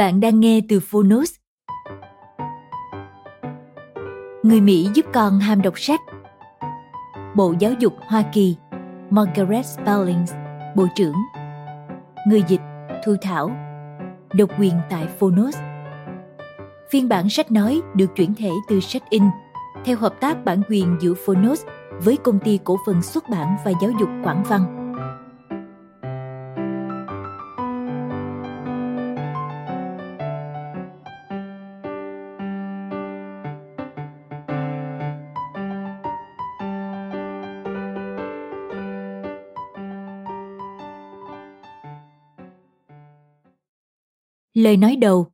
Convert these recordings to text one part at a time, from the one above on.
Bạn đang nghe từ Phonos. Người Mỹ giúp con ham đọc sách. Bộ Giáo dục Hoa Kỳ, Margaret Spellings, Bộ trưởng. Người dịch, Thu Thảo. Độc quyền tại Phonos. Phiên bản sách nói được chuyển thể từ sách in theo hợp tác bản quyền giữa Phonos với công ty cổ phần xuất bản và giáo dục Quảng Văn. Lời nói đầu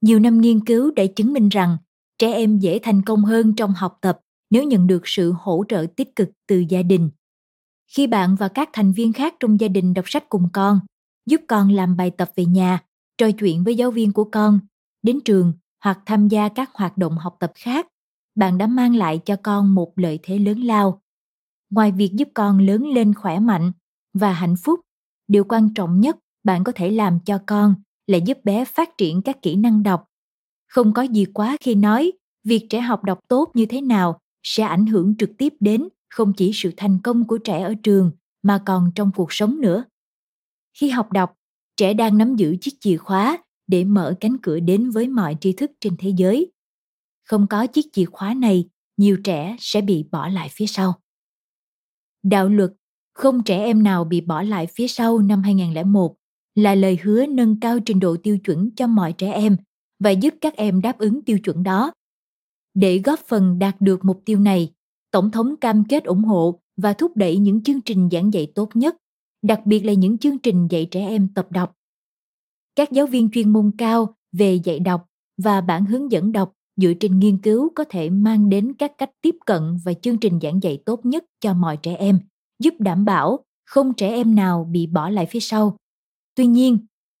Nhiều năm nghiên cứu đã chứng minh rằng trẻ em dễ thành công hơn trong học tập nếu nhận được sự hỗ trợ tích cực từ gia đình. Khi bạn và các thành viên khác trong gia đình đọc sách cùng con, giúp con làm bài tập về nhà, trò chuyện với giáo viên của con, đến trường hoặc tham gia các hoạt động học tập khác, bạn đã mang lại cho con một lợi thế lớn lao. Ngoài việc giúp con lớn lên khỏe mạnh và hạnh phúc, điều quan trọng nhất bạn có thể làm cho con là giúp bé phát triển các kỹ năng đọc. Không có gì quá khi nói việc trẻ học đọc tốt như thế nào sẽ ảnh hưởng trực tiếp đến không chỉ sự thành công của trẻ ở trường mà còn trong cuộc sống nữa. Khi học đọc, trẻ đang nắm giữ chiếc chìa khóa để mở cánh cửa đến với mọi tri thức trên thế giới. Không có chiếc chìa khóa này, nhiều trẻ sẽ bị bỏ lại phía sau. Đạo luật không trẻ em nào bị bỏ lại phía sau năm 2001 là lời hứa nâng cao trình độ tiêu chuẩn cho mọi trẻ em và giúp các em đáp ứng tiêu chuẩn đó. Để góp phần đạt được mục tiêu này, Tổng thống cam kết ủng hộ và thúc đẩy những chương trình giảng dạy tốt nhất, đặc biệt là những chương trình dạy trẻ em tập đọc. Các giáo viên chuyên môn cao về dạy đọc và bản hướng dẫn đọc dựa trên nghiên cứu có thể mang đến các cách tiếp cận và chương trình giảng dạy tốt nhất cho mọi trẻ em giúp đảm bảo không trẻ em nào bị bỏ lại phía sau. Tuy nhiên,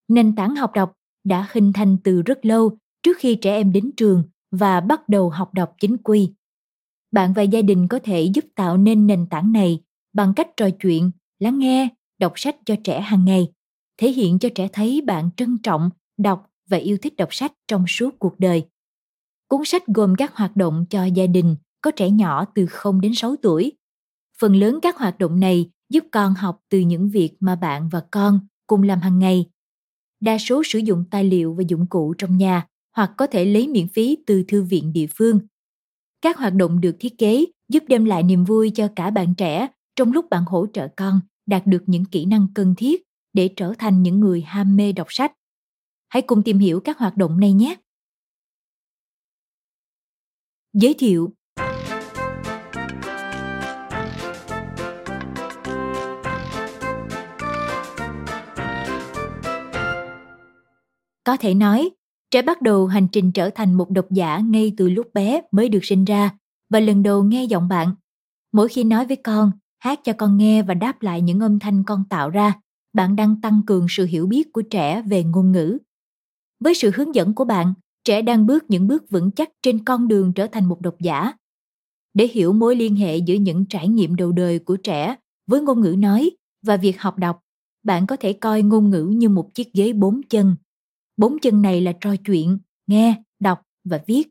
nền tảng học đọc đã hình thành từ rất lâu trước khi trẻ em đến trường và bắt đầu học đọc chính quy. Bạn và gia đình có thể giúp tạo nên nền tảng này bằng cách trò chuyện, lắng nghe, đọc sách cho trẻ hàng ngày, thể hiện cho trẻ thấy bạn trân trọng, đọc và yêu thích đọc sách trong suốt cuộc đời. Cuốn sách gồm các hoạt động cho gia đình có trẻ nhỏ từ 0 đến 6 tuổi phần lớn các hoạt động này giúp con học từ những việc mà bạn và con cùng làm hàng ngày. Đa số sử dụng tài liệu và dụng cụ trong nhà hoặc có thể lấy miễn phí từ thư viện địa phương. Các hoạt động được thiết kế giúp đem lại niềm vui cho cả bạn trẻ trong lúc bạn hỗ trợ con đạt được những kỹ năng cần thiết để trở thành những người ham mê đọc sách. Hãy cùng tìm hiểu các hoạt động này nhé. Giới thiệu Có thể nói, trẻ bắt đầu hành trình trở thành một độc giả ngay từ lúc bé mới được sinh ra và lần đầu nghe giọng bạn. Mỗi khi nói với con, hát cho con nghe và đáp lại những âm thanh con tạo ra, bạn đang tăng cường sự hiểu biết của trẻ về ngôn ngữ. Với sự hướng dẫn của bạn, trẻ đang bước những bước vững chắc trên con đường trở thành một độc giả. Để hiểu mối liên hệ giữa những trải nghiệm đầu đời của trẻ với ngôn ngữ nói và việc học đọc, bạn có thể coi ngôn ngữ như một chiếc ghế bốn chân Bốn chân này là trò chuyện, nghe, đọc và viết.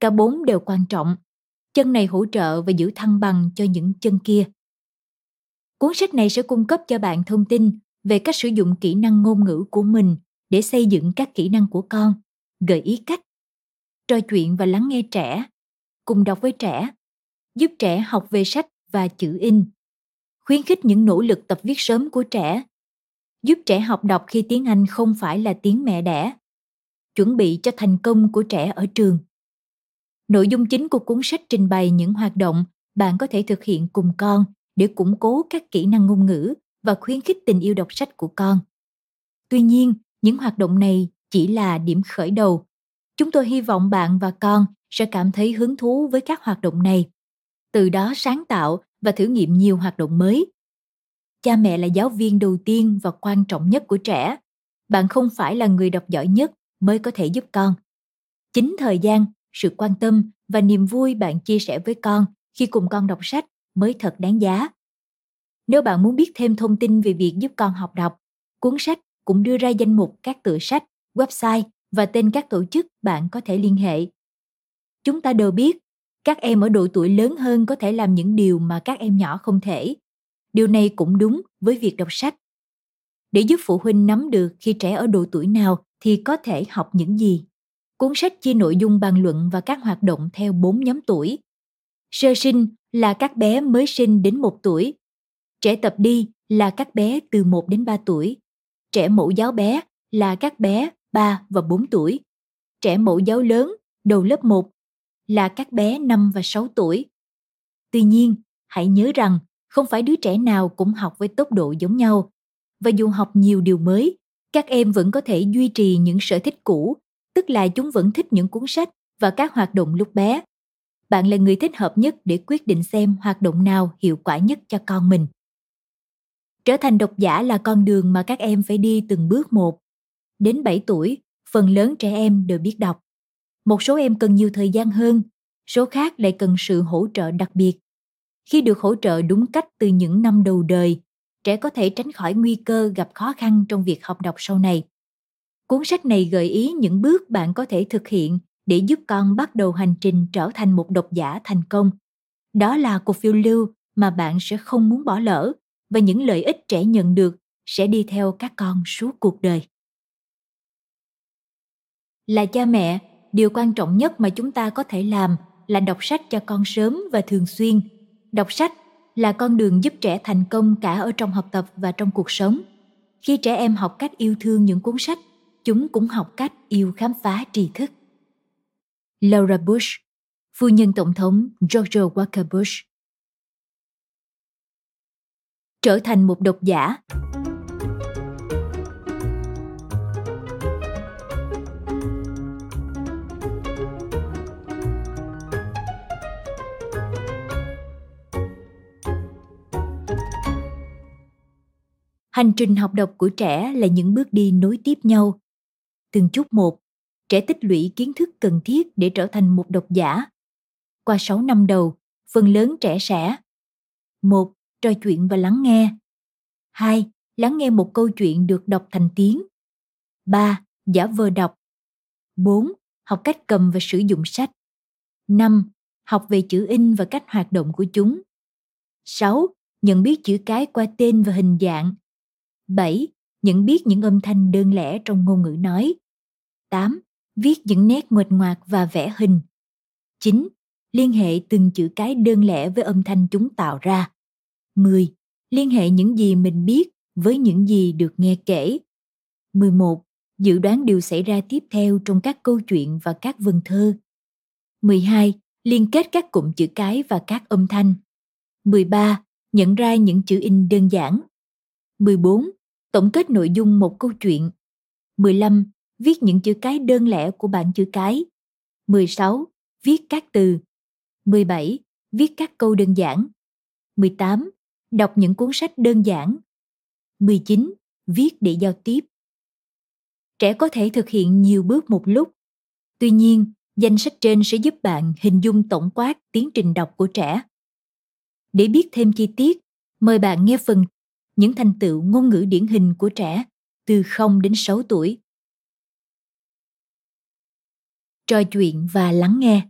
Cả bốn đều quan trọng. Chân này hỗ trợ và giữ thăng bằng cho những chân kia. Cuốn sách này sẽ cung cấp cho bạn thông tin về cách sử dụng kỹ năng ngôn ngữ của mình để xây dựng các kỹ năng của con, gợi ý cách trò chuyện và lắng nghe trẻ, cùng đọc với trẻ, giúp trẻ học về sách và chữ in, khuyến khích những nỗ lực tập viết sớm của trẻ, giúp trẻ học đọc khi tiếng Anh không phải là tiếng mẹ đẻ, chuẩn bị cho thành công của trẻ ở trường. Nội dung chính của cuốn sách trình bày những hoạt động bạn có thể thực hiện cùng con để củng cố các kỹ năng ngôn ngữ và khuyến khích tình yêu đọc sách của con. Tuy nhiên, những hoạt động này chỉ là điểm khởi đầu. Chúng tôi hy vọng bạn và con sẽ cảm thấy hứng thú với các hoạt động này. Từ đó sáng tạo và thử nghiệm nhiều hoạt động mới. Cha mẹ là giáo viên đầu tiên và quan trọng nhất của trẻ. Bạn không phải là người đọc giỏi nhất mới có thể giúp con. Chính thời gian, sự quan tâm và niềm vui bạn chia sẻ với con khi cùng con đọc sách mới thật đáng giá. Nếu bạn muốn biết thêm thông tin về việc giúp con học đọc, cuốn sách cũng đưa ra danh mục các tựa sách, website và tên các tổ chức bạn có thể liên hệ. Chúng ta đều biết, các em ở độ tuổi lớn hơn có thể làm những điều mà các em nhỏ không thể. Điều này cũng đúng với việc đọc sách. Để giúp phụ huynh nắm được khi trẻ ở độ tuổi nào thì có thể học những gì. Cuốn sách chia nội dung bàn luận và các hoạt động theo bốn nhóm tuổi. Sơ sinh là các bé mới sinh đến một tuổi. Trẻ tập đi là các bé từ 1 đến 3 tuổi. Trẻ mẫu giáo bé là các bé 3 và 4 tuổi. Trẻ mẫu giáo lớn đầu lớp 1 là các bé 5 và 6 tuổi. Tuy nhiên, hãy nhớ rằng không phải đứa trẻ nào cũng học với tốc độ giống nhau. Và dù học nhiều điều mới, các em vẫn có thể duy trì những sở thích cũ, tức là chúng vẫn thích những cuốn sách và các hoạt động lúc bé. Bạn là người thích hợp nhất để quyết định xem hoạt động nào hiệu quả nhất cho con mình. Trở thành độc giả là con đường mà các em phải đi từng bước một. Đến 7 tuổi, phần lớn trẻ em đều biết đọc. Một số em cần nhiều thời gian hơn, số khác lại cần sự hỗ trợ đặc biệt. Khi được hỗ trợ đúng cách từ những năm đầu đời, trẻ có thể tránh khỏi nguy cơ gặp khó khăn trong việc học đọc sau này. Cuốn sách này gợi ý những bước bạn có thể thực hiện để giúp con bắt đầu hành trình trở thành một độc giả thành công. Đó là cuộc phiêu lưu mà bạn sẽ không muốn bỏ lỡ và những lợi ích trẻ nhận được sẽ đi theo các con suốt cuộc đời. Là cha mẹ, điều quan trọng nhất mà chúng ta có thể làm là đọc sách cho con sớm và thường xuyên. Đọc sách là con đường giúp trẻ thành công cả ở trong học tập và trong cuộc sống. Khi trẻ em học cách yêu thương những cuốn sách, chúng cũng học cách yêu khám phá tri thức. Laura Bush, phu nhân tổng thống George Walker Bush trở thành một độc giả hành trình học đọc của trẻ là những bước đi nối tiếp nhau. Từng chút một, trẻ tích lũy kiến thức cần thiết để trở thành một độc giả. Qua 6 năm đầu, phần lớn trẻ sẽ, một, trò chuyện và lắng nghe. Hai, lắng nghe một câu chuyện được đọc thành tiếng. Ba, giả vờ đọc. Bốn, học cách cầm và sử dụng sách. Năm, học về chữ in và cách hoạt động của chúng. 6. Nhận biết chữ cái qua tên và hình dạng. 7. Nhận biết những âm thanh đơn lẻ trong ngôn ngữ nói. 8. Viết những nét nguệch ngoạc và vẽ hình. 9. Liên hệ từng chữ cái đơn lẻ với âm thanh chúng tạo ra. 10. Liên hệ những gì mình biết với những gì được nghe kể. 11. Dự đoán điều xảy ra tiếp theo trong các câu chuyện và các vần thơ. 12. Liên kết các cụm chữ cái và các âm thanh. 13. Nhận ra những chữ in đơn giản. 14. Tổng kết nội dung một câu chuyện. 15. Viết những chữ cái đơn lẻ của bảng chữ cái. 16. Viết các từ. 17. Viết các câu đơn giản. 18. Đọc những cuốn sách đơn giản. 19. Viết để giao tiếp. Trẻ có thể thực hiện nhiều bước một lúc. Tuy nhiên, danh sách trên sẽ giúp bạn hình dung tổng quát tiến trình đọc của trẻ. Để biết thêm chi tiết, mời bạn nghe phần những thành tựu ngôn ngữ điển hình của trẻ từ 0 đến 6 tuổi. Trò chuyện và lắng nghe.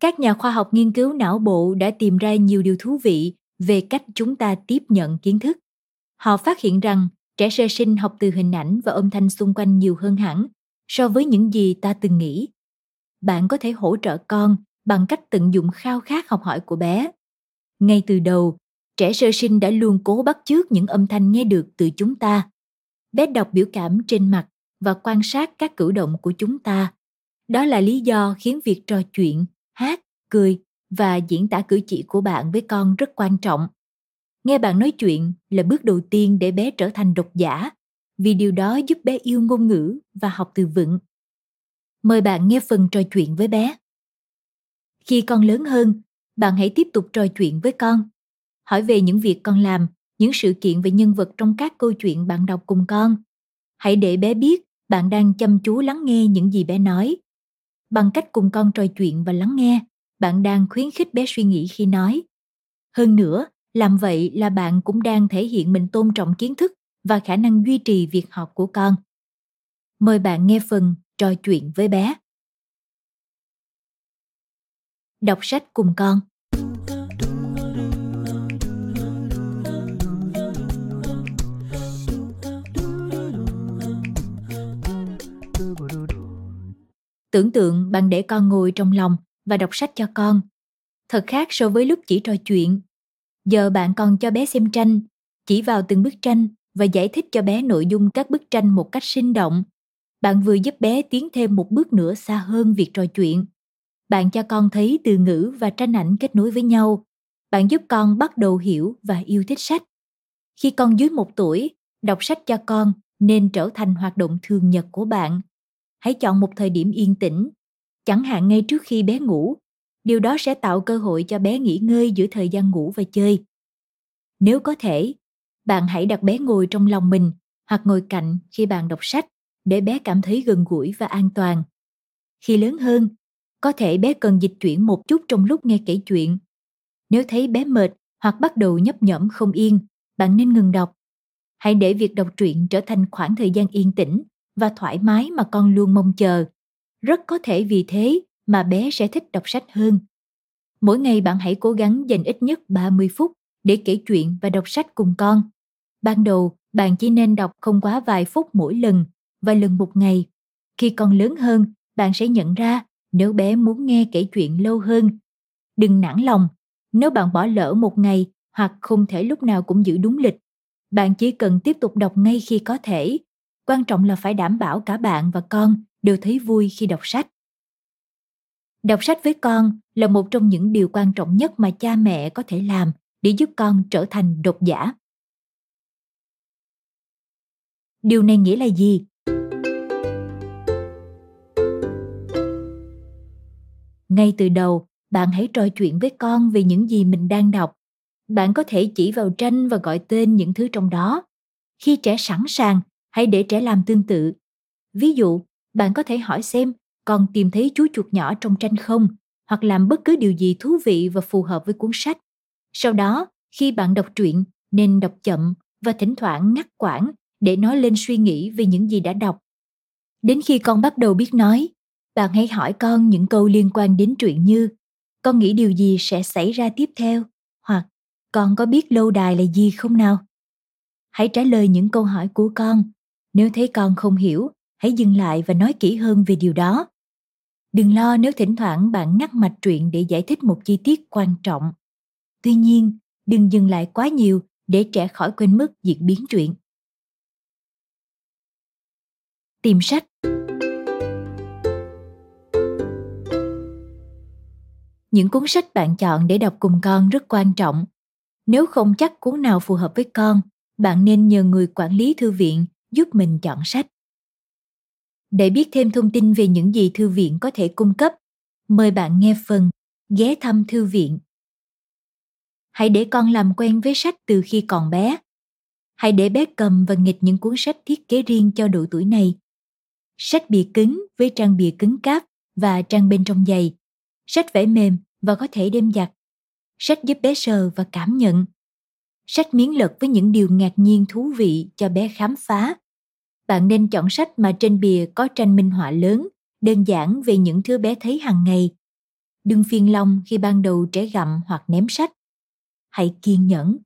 Các nhà khoa học nghiên cứu não bộ đã tìm ra nhiều điều thú vị về cách chúng ta tiếp nhận kiến thức. Họ phát hiện rằng trẻ sơ sinh học từ hình ảnh và âm thanh xung quanh nhiều hơn hẳn so với những gì ta từng nghĩ. Bạn có thể hỗ trợ con bằng cách tận dụng khao khát học hỏi của bé. Ngay từ đầu, trẻ sơ sinh đã luôn cố bắt chước những âm thanh nghe được từ chúng ta. Bé đọc biểu cảm trên mặt và quan sát các cử động của chúng ta. Đó là lý do khiến việc trò chuyện, hát, cười và diễn tả cử chỉ của bạn với con rất quan trọng. Nghe bạn nói chuyện là bước đầu tiên để bé trở thành độc giả vì điều đó giúp bé yêu ngôn ngữ và học từ vựng. Mời bạn nghe phần trò chuyện với bé. Khi con lớn hơn, bạn hãy tiếp tục trò chuyện với con. Hỏi về những việc con làm, những sự kiện về nhân vật trong các câu chuyện bạn đọc cùng con. Hãy để bé biết bạn đang chăm chú lắng nghe những gì bé nói. Bằng cách cùng con trò chuyện và lắng nghe, bạn đang khuyến khích bé suy nghĩ khi nói. Hơn nữa, làm vậy là bạn cũng đang thể hiện mình tôn trọng kiến thức và khả năng duy trì việc học của con. Mời bạn nghe phần trò chuyện với bé. Đọc sách cùng con. Tưởng tượng bạn để con ngồi trong lòng và đọc sách cho con. Thật khác so với lúc chỉ trò chuyện. Giờ bạn còn cho bé xem tranh, chỉ vào từng bức tranh và giải thích cho bé nội dung các bức tranh một cách sinh động. Bạn vừa giúp bé tiến thêm một bước nữa xa hơn việc trò chuyện. Bạn cho con thấy từ ngữ và tranh ảnh kết nối với nhau. Bạn giúp con bắt đầu hiểu và yêu thích sách. Khi con dưới một tuổi, đọc sách cho con nên trở thành hoạt động thường nhật của bạn. Hãy chọn một thời điểm yên tĩnh, chẳng hạn ngay trước khi bé ngủ. Điều đó sẽ tạo cơ hội cho bé nghỉ ngơi giữa thời gian ngủ và chơi. Nếu có thể bạn hãy đặt bé ngồi trong lòng mình hoặc ngồi cạnh khi bạn đọc sách để bé cảm thấy gần gũi và an toàn. Khi lớn hơn, có thể bé cần dịch chuyển một chút trong lúc nghe kể chuyện. Nếu thấy bé mệt hoặc bắt đầu nhấp nhẫm không yên, bạn nên ngừng đọc. Hãy để việc đọc truyện trở thành khoảng thời gian yên tĩnh và thoải mái mà con luôn mong chờ. Rất có thể vì thế mà bé sẽ thích đọc sách hơn. Mỗi ngày bạn hãy cố gắng dành ít nhất 30 phút để kể chuyện và đọc sách cùng con. Ban đầu, bạn chỉ nên đọc không quá vài phút mỗi lần và lần một ngày. Khi con lớn hơn, bạn sẽ nhận ra nếu bé muốn nghe kể chuyện lâu hơn. Đừng nản lòng, nếu bạn bỏ lỡ một ngày hoặc không thể lúc nào cũng giữ đúng lịch. Bạn chỉ cần tiếp tục đọc ngay khi có thể. Quan trọng là phải đảm bảo cả bạn và con đều thấy vui khi đọc sách đọc sách với con là một trong những điều quan trọng nhất mà cha mẹ có thể làm để giúp con trở thành độc giả. Điều này nghĩa là gì? Ngay từ đầu, bạn hãy trò chuyện với con về những gì mình đang đọc. Bạn có thể chỉ vào tranh và gọi tên những thứ trong đó. Khi trẻ sẵn sàng, hãy để trẻ làm tương tự. Ví dụ, bạn có thể hỏi xem, con tìm thấy chú chuột nhỏ trong tranh không? hoặc làm bất cứ điều gì thú vị và phù hợp với cuốn sách sau đó, khi bạn đọc truyện, nên đọc chậm và thỉnh thoảng ngắt quãng để nói lên suy nghĩ về những gì đã đọc. Đến khi con bắt đầu biết nói, bạn hãy hỏi con những câu liên quan đến truyện như, con nghĩ điều gì sẽ xảy ra tiếp theo? hoặc, con có biết lâu đài là gì không nào? Hãy trả lời những câu hỏi của con. Nếu thấy con không hiểu, hãy dừng lại và nói kỹ hơn về điều đó. Đừng lo nếu thỉnh thoảng bạn ngắt mạch truyện để giải thích một chi tiết quan trọng tuy nhiên đừng dừng lại quá nhiều để trẻ khỏi quên mất diễn biến truyện. Tìm sách. Những cuốn sách bạn chọn để đọc cùng con rất quan trọng. Nếu không chắc cuốn nào phù hợp với con bạn nên nhờ người quản lý thư viện giúp mình chọn sách. Để biết thêm thông tin về những gì thư viện có thể cung cấp, mời bạn nghe phần ghé thăm thư viện. Hãy để con làm quen với sách từ khi còn bé. Hãy để bé cầm và nghịch những cuốn sách thiết kế riêng cho độ tuổi này. Sách bìa cứng với trang bìa cứng cáp và trang bên trong dày. Sách vẽ mềm và có thể đem giặt. Sách giúp bé sờ và cảm nhận. Sách miếng lật với những điều ngạc nhiên thú vị cho bé khám phá bạn nên chọn sách mà trên bìa có tranh minh họa lớn, đơn giản về những thứ bé thấy hàng ngày. đừng phiền lòng khi ban đầu trẻ gặm hoặc ném sách. Hãy kiên nhẫn,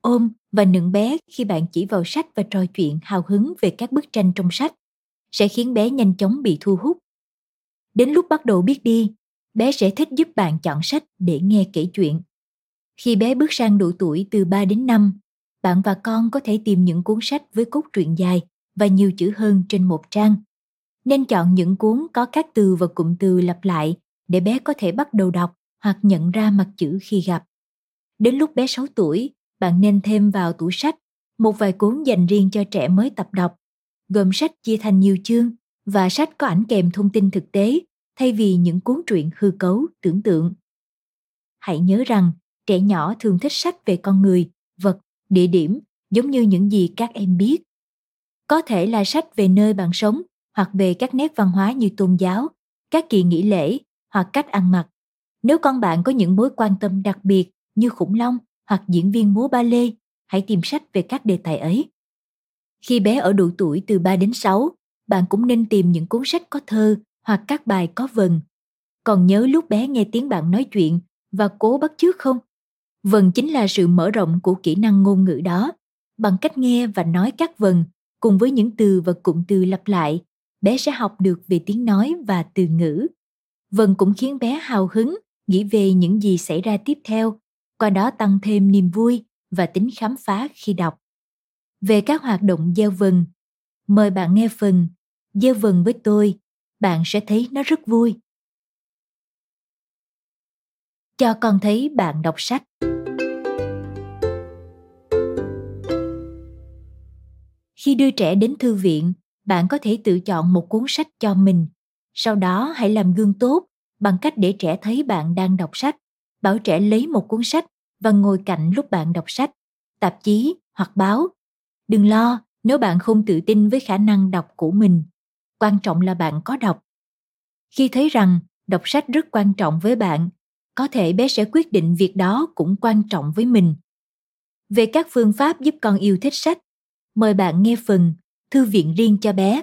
ôm và nựng bé khi bạn chỉ vào sách và trò chuyện hào hứng về các bức tranh trong sách sẽ khiến bé nhanh chóng bị thu hút. Đến lúc bắt đầu biết đi, bé sẽ thích giúp bạn chọn sách để nghe kể chuyện. Khi bé bước sang độ tuổi từ 3 đến 5, bạn và con có thể tìm những cuốn sách với cốt truyện dài và nhiều chữ hơn trên một trang. Nên chọn những cuốn có các từ và cụm từ lặp lại để bé có thể bắt đầu đọc hoặc nhận ra mặt chữ khi gặp. Đến lúc bé 6 tuổi, bạn nên thêm vào tủ sách một vài cuốn dành riêng cho trẻ mới tập đọc, gồm sách chia thành nhiều chương và sách có ảnh kèm thông tin thực tế thay vì những cuốn truyện hư cấu, tưởng tượng. Hãy nhớ rằng trẻ nhỏ thường thích sách về con người, vật, địa điểm giống như những gì các em biết. Có thể là sách về nơi bạn sống hoặc về các nét văn hóa như tôn giáo, các kỳ nghỉ lễ hoặc cách ăn mặc. Nếu con bạn có những mối quan tâm đặc biệt như khủng long hoặc diễn viên múa ba lê, hãy tìm sách về các đề tài ấy. Khi bé ở độ tuổi từ 3 đến 6, bạn cũng nên tìm những cuốn sách có thơ hoặc các bài có vần. Còn nhớ lúc bé nghe tiếng bạn nói chuyện và cố bắt chước không? Vần chính là sự mở rộng của kỹ năng ngôn ngữ đó. Bằng cách nghe và nói các vần cùng với những từ và cụm từ lặp lại, bé sẽ học được về tiếng nói và từ ngữ. Vần cũng khiến bé hào hứng nghĩ về những gì xảy ra tiếp theo, qua đó tăng thêm niềm vui và tính khám phá khi đọc. Về các hoạt động gieo vần, mời bạn nghe phần gieo vần với tôi, bạn sẽ thấy nó rất vui. Cho con thấy bạn đọc sách. Khi đưa trẻ đến thư viện, bạn có thể tự chọn một cuốn sách cho mình. Sau đó hãy làm gương tốt bằng cách để trẻ thấy bạn đang đọc sách. Bảo trẻ lấy một cuốn sách và ngồi cạnh lúc bạn đọc sách, tạp chí hoặc báo. Đừng lo nếu bạn không tự tin với khả năng đọc của mình. Quan trọng là bạn có đọc. Khi thấy rằng đọc sách rất quan trọng với bạn, có thể bé sẽ quyết định việc đó cũng quan trọng với mình. Về các phương pháp giúp con yêu thích sách, mời bạn nghe phần Thư viện riêng cho bé.